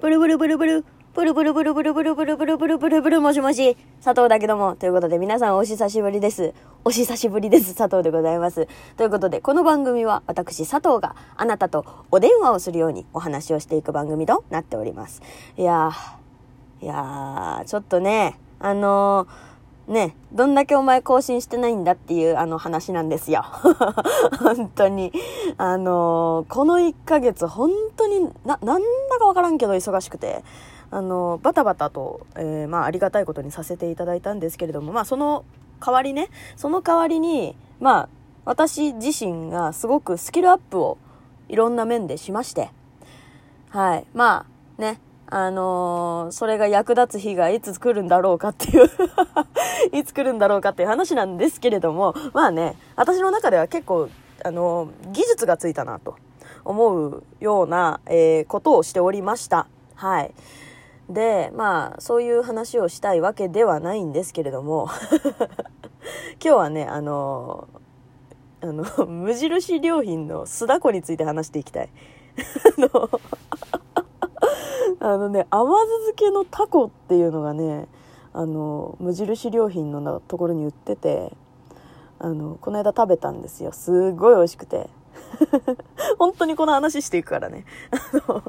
ブルブルブルブル、ブルブルブルブルブルブルブルブルブルブルもしもし、佐藤だけども。ということで皆さんお久しぶりです。お久しぶりです。佐藤でございます。ということで、この番組は私佐藤があなたとお電話をするようにお話をしていく番組となっております。いやー、いやー、ちょっとね、あのーね、どんだけお前更新してないんだっていうあの話なんですよ。本当に。あのーこの1ヶ月本当にな、なんだかわからんけど忙しくて、あのーバタバタと、えーまあありがたいことにさせていただいたんですけれども、まあその代わりね、その代わりに、まあ私自身がすごくスキルアップをいろんな面でしまして、はい。まあね、あのーそれが役立つ日がいつ来るんだろうかっていう いつ来るんだろうかっていう話なんですけれども、まあね、私の中では結構、あのー技術がついたなと思うような、えーことをしておりました。はい。で、まあ、そういう話をしたいわけではないんですけれども、今日はね、あのあの、無印良品の酢だこについて話していきたい。あの、あのね、甘酢漬けのタコっていうのがね、あの、無印良品のところに売ってて、あの、この間食べたんですよ。すごい美味しくて。本当にこの話していくからね。あの、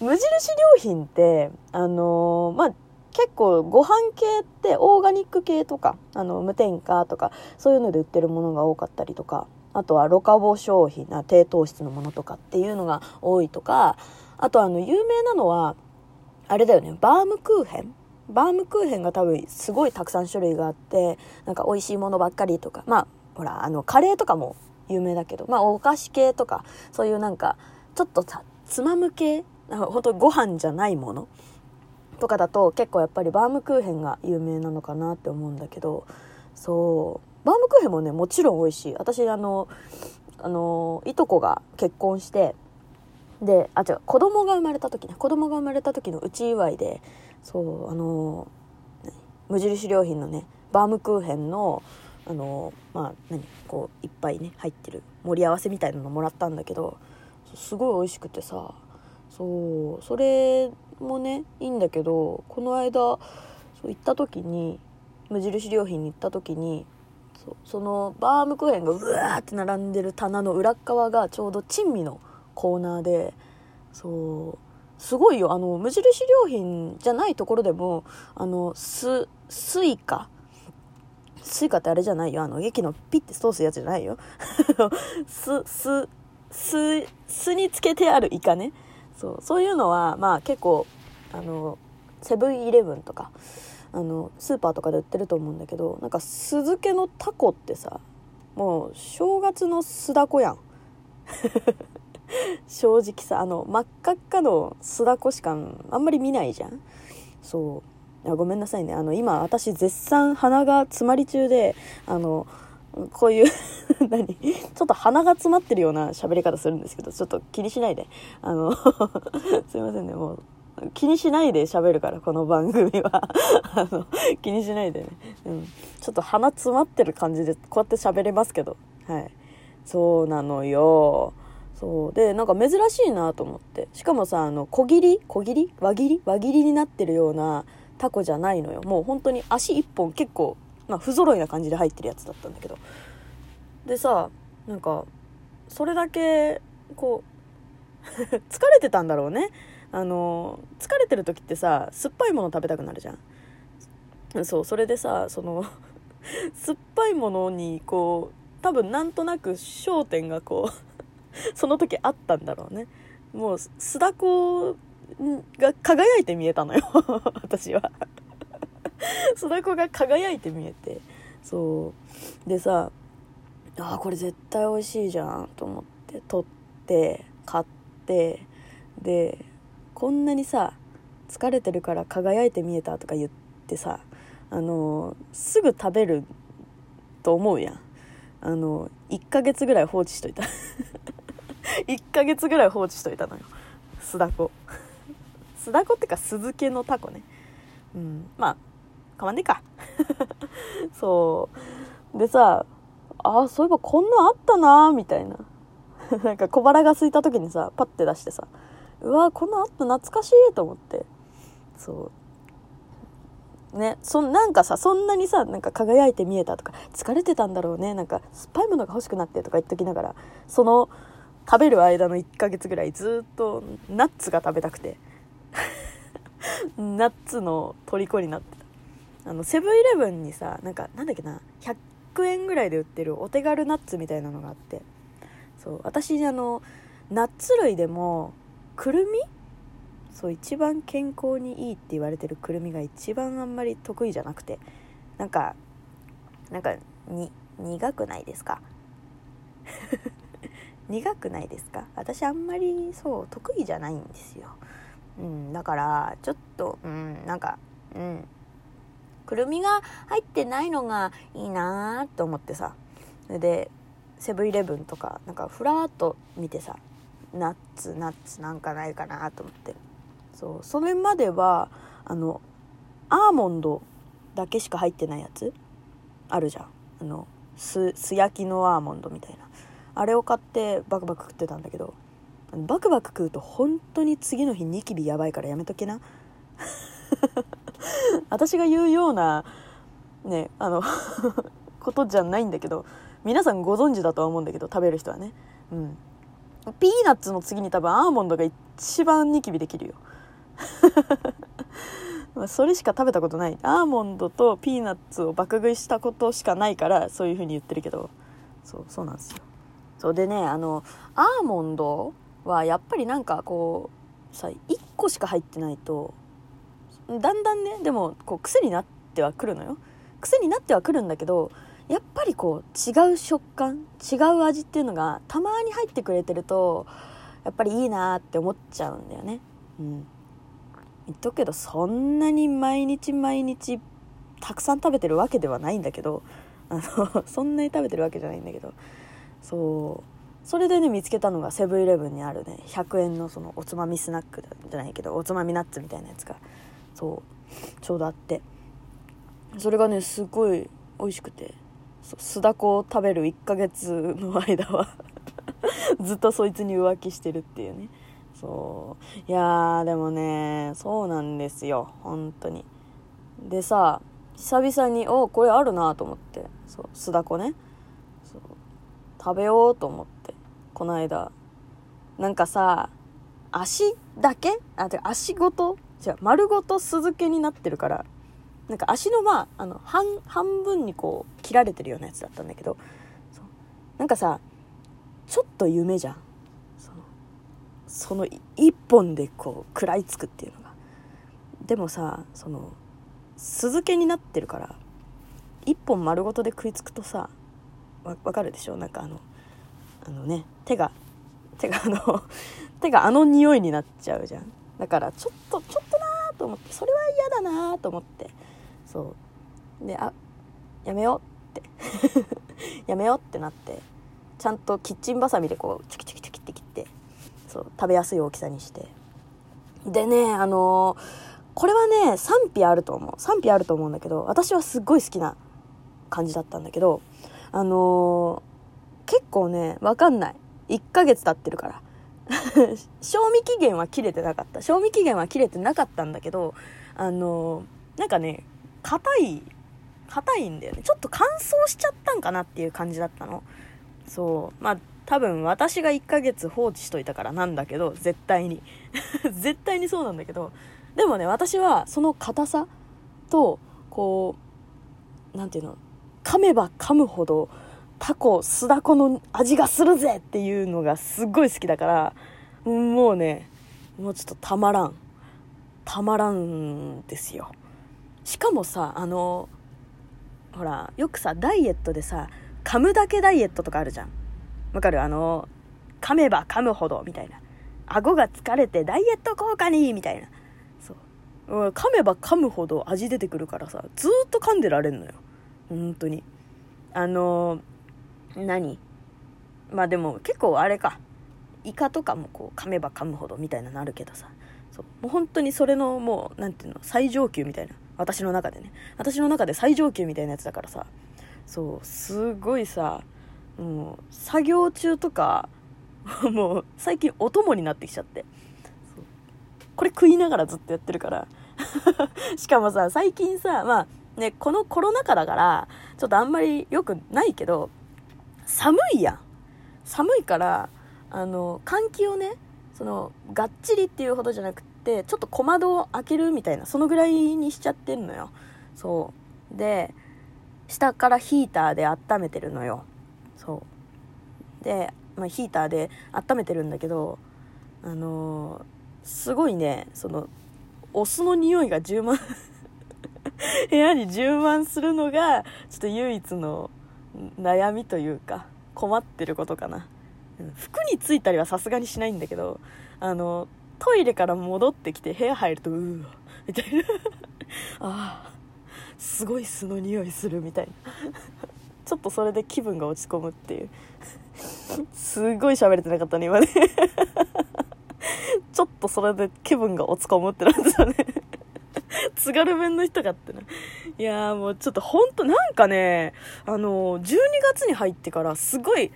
無印良品って、あの、まあ、結構ご飯系ってオーガニック系とか、あの、無添加とか、そういうので売ってるものが多かったりとか、あとはロカボ商品な低糖質のものとかっていうのが多いとか、あとあの、有名なのは、あれだよね、バームクーヘン？バームクーヘンが多分すごいたくさん種類があって、なんか美味しいものばっかりとか、まあ、ほら、あの、カレーとかも有名だけど、まあ、お菓子系とか、そういうなんか、ちょっとさ、つまむ系、なんか本当ご飯じゃないもの？とかだと結構やっぱりバームクーヘンが有名なのかなって思うんだけど、そう、バームクーヘンもね、もちろん美味しい。私、あの、あの、いとこが結婚して、で、あ、違う、子供が生まれた時ね、子供が生まれた時のうち祝いで、そう、あの、無印良品のね、バームクーヘンの、あの、まあ、何、こう、いっぱいね、入ってる盛り合わせみたいなのもらったんだけど、すごい美味しくてさ、そう、それもね、いいんだけど、この間、そう行った時に、無印良品に行った時に、そそのバームクーヘンがうわーって並んでる棚の裏側がちょうど珍味のコーナーでそうすごいよ。あの無印良品じゃないところでもあの酢イカ。スイカってあれじゃないよ。あの駅のピッて通すやつじゃないよ。すすす酢につけてあるイカね。そうそういうのはまあ結構あのセブンイレブンとかあのスーパーとかで売ってると思うんだけどなんか酢漬けのタコってさもう正月の酢だこやん。正直さあの真っ赤っかの酢だこしかあんまり見ないじゃん。そう。あごめんなさいね。あの今私絶賛鼻が詰まり中であのこういう 何ちょっと鼻が詰まってるような喋り方するんですけどちょっと気にしないで。あの すいませんね。もう気にしないで喋るからこの番組は。あの気にしないでね、うん、ちょっと鼻詰まってる感じでこうやって喋れますけど。はい。そうなのよ。そう。でなんか珍しいなと思って。しかもさあの小切り？小切り？輪切り？輪切りになってるようなタコじゃないのよ。もう本当に足一本結構、まあ、不揃いな感じで入ってるやつだったんだけど。でさなんかそれだけこう 疲れてたんだろうね。あの疲れてる時ってさ酸っぱいもの食べたくなるじゃん。そうそれでさその 酸っぱいものにこう多分なんとなく焦点がこうその時あったんだろうね。もう須田子が輝いて見えたのよ。私は。須田子が輝いて見えて。そう。でさあーこれ絶対美味しいじゃんと思って取って買ってでこんなにさ疲れてるから輝いて見えたとか言ってさあのすぐ食べると思うやん。あの1ヶ月ぐらい放置しといた。1ヶ月ぐらい放置しといたのよ。酢だこ酢だこってか酢漬けのタコね。うん。まあ変わんねえか。そう。でさああそういえばこんなあったなーみたいな。なんか小腹が空いた時にさパッて出してさうわこのアップ懐かしいと思って。そう。ねそなんかさそんなにさなんか輝いて見えたとか疲れてたんだろうねなんか酸っぱいものが欲しくなってとか言っときながらその食べる間の1ヶ月ぐらいずっとナッツが食べたくて。ナッツの虜になってた。あのセブンイレブンにさなんかなんだっけな100円ぐらいで売ってるお手軽ナッツみたいなのがあって。そう私あのナッツ類でもくるみ？そう一番健康にいいって言われてるくるみが一番あんまり得意じゃなくて。なんかなんかに苦くないですか？苦くないですか？私あんまりそう得意じゃないんですよ。うんだからちょっとうんなんかうん。くるみが入ってないのがいいなと思ってさ。それでセブンイレブンとかなんかふらっと見てさ。ナッツナッツなんかないかなと思って。そうそれまではあのアーモンドだけしか入ってないやつ？あるじゃん。あの素焼きのアーモンドみたいな。あれを買ってバクバク食ってたんだけどバクバク食うと本当に次の日ニキビやばいからやめとけな。私が言うようなねあの ことじゃないんだけど皆さんご存知だとは思うんだけど食べる人はね。うん。ピーナッツの次に多分アーモンドが一番ニキビできるよ。それしか食べたことない。アーモンドとピーナッツを爆食いしたことしかないからそういう風に言ってるけど。そうそうなんですよ。そうでねあのアーモンドはやっぱりなんかこうさ1個しか入ってないとだんだんねでもこう癖になってはくるのよ。癖になってはくるんだけどやっぱりこう違う食感違う味っていうのがたまに入ってくれてるとやっぱりいいなって思っちゃうんだよね。うん。言っとくけどそんなに毎日毎日たくさん食べてるわけではないんだけどあのそんなに食べてるわけじゃないんだけどそう。それでね見つけたのがセブンイレブンにあるね100円のそのおつまみスナックじゃないけどおつまみナッツみたいなやつがそうちょうどあって。それがねすごい美味しくて酢だこを食べる1ヶ月の間は ずっとそいつに浮気してるっていうね。そう。いやでもねそうなんですよ。本当に。でさ久々におこれあるなと思って。そう酢だこね。食べようと思ってこの間。なんかさ足だけ？あ足ごと？じゃ丸ごと酢漬けになってるから。なんか足のまああの半半分にこう切られてるようなやつだったんだけど。なんかさちょっと夢じゃん。そのその一本でこう食らいつくっていうのが。でもさその酢漬けになってるから一本丸ごとで食いつくとさわかるでしょ？なんかあのあのね手が手があの 手があの匂いになっちゃうじゃん。だからちょっとちょっとなーと思ってそれは嫌だなーと思って。そう。であやめようって。やめようってなってちゃんとキッチンバサミでこうチキチキチキって切ってそう食べやすい大きさにして。でねあのー、これはね賛否あると思う。賛否あると思うんだけど私はすっごい好きな感じだったんだけどあのー、結構ねわかんない。1ヶ月経ってるから。賞味期限は切れてなかった。賞味期限は切れてなかったんだけどあのー、なんかね硬い硬いんだよね。ちょっと乾燥しちゃったんかなっていう感じだったの。そう。まあ多分私が1ヶ月放置しといたからなんだけど絶対に。絶対にそうなんだけど。でもね私はその硬さとこう何ていうの噛めば噛むほどタコ酢だこの味がするぜっていうのがすっごい好きだからもうねもうちょっとたまらん。たまらんですよ。しかもさあのほらよくさダイエットでさ噛むだけダイエットとかあるじゃん。わかる？あの噛めば噛むほどみたいな。顎が疲れてダイエット効果にみたいな。そう。噛めば噛むほど味出てくるからさずっと噛んでられんのよ。本当に。あの何？まあでも結構あれか。イカとかもこう噛めば噛むほどみたいなのあるけどさ。そう。もう本当にそれのもう何ていうの？最上級みたいな。私の中でね。私の中で最上級みたいなやつだからさ。そう。すごいさもう作業中とか もう最近お供になってきちゃって。これ食いながらずっとやってるから。しかもさ、最近さ、まあね、このコロナ禍だから、ちょっとあんまり良くないけど、寒いやん。寒いから、あの、換気をね、その、がっちりっていうほどじゃなくて、ちょっと小窓を開けるみたいな、そのぐらいにしちゃってんのよ。そう。で、下からヒーターで温めてるのよ。そう。で、まあ、ヒーターで温めてるんだけど、あのー、すごいね、その、お酢の匂いが充満 部屋に充満するのが、ちょっと唯一の悩みというか、困ってることかな。服についたりはさすがにしないんだけど、あの、トイレから戻ってきて部屋入ると、うわ、みたいな。あ、すごい酢の匂いするみたいな。ちょっとそれで気分が落ち込むっていう。すごい喋れてなかったね、今ね。ちょっとそれで気分が落ち込むってなってたね。津軽弁の人かってな。いやーもうちょっとほんとなんかね、あの、12月に入ってからすごい、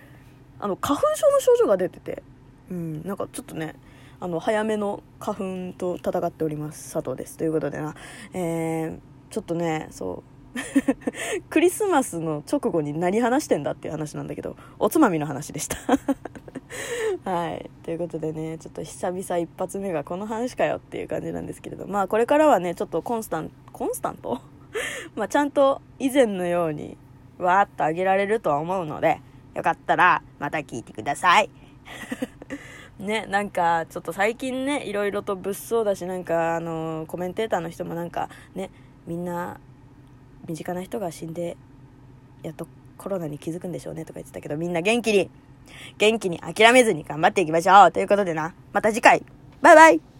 あの、花粉症の症状が出てて、うん、なんかちょっとね、あの、早めの花粉と戦っております。佐藤です。ということでな、えー、ちょっとね、そう、クリスマスの直後に何話してんだっていう話なんだけど、おつまみの話でした はい。ということでね、ちょっと久々一発目がこの話かよっていう感じなんですけれど、まあこれからはね、ちょっとコンスタント、コンスタント？まあちゃんと以前のようにわーっと上げられるとは思うので、よかったらまた聞いてください。ね、なんかちょっと最近ね、いろいろと物騒だし、なんかあの、コメンテーターの人もなんかね、みんな身近な人が死んでやっとコロナに気づくんでしょうねとか言ってたけどみんな元気に元気に諦めずに頑張っていきましょう。ということでな。また次回。バイバイ。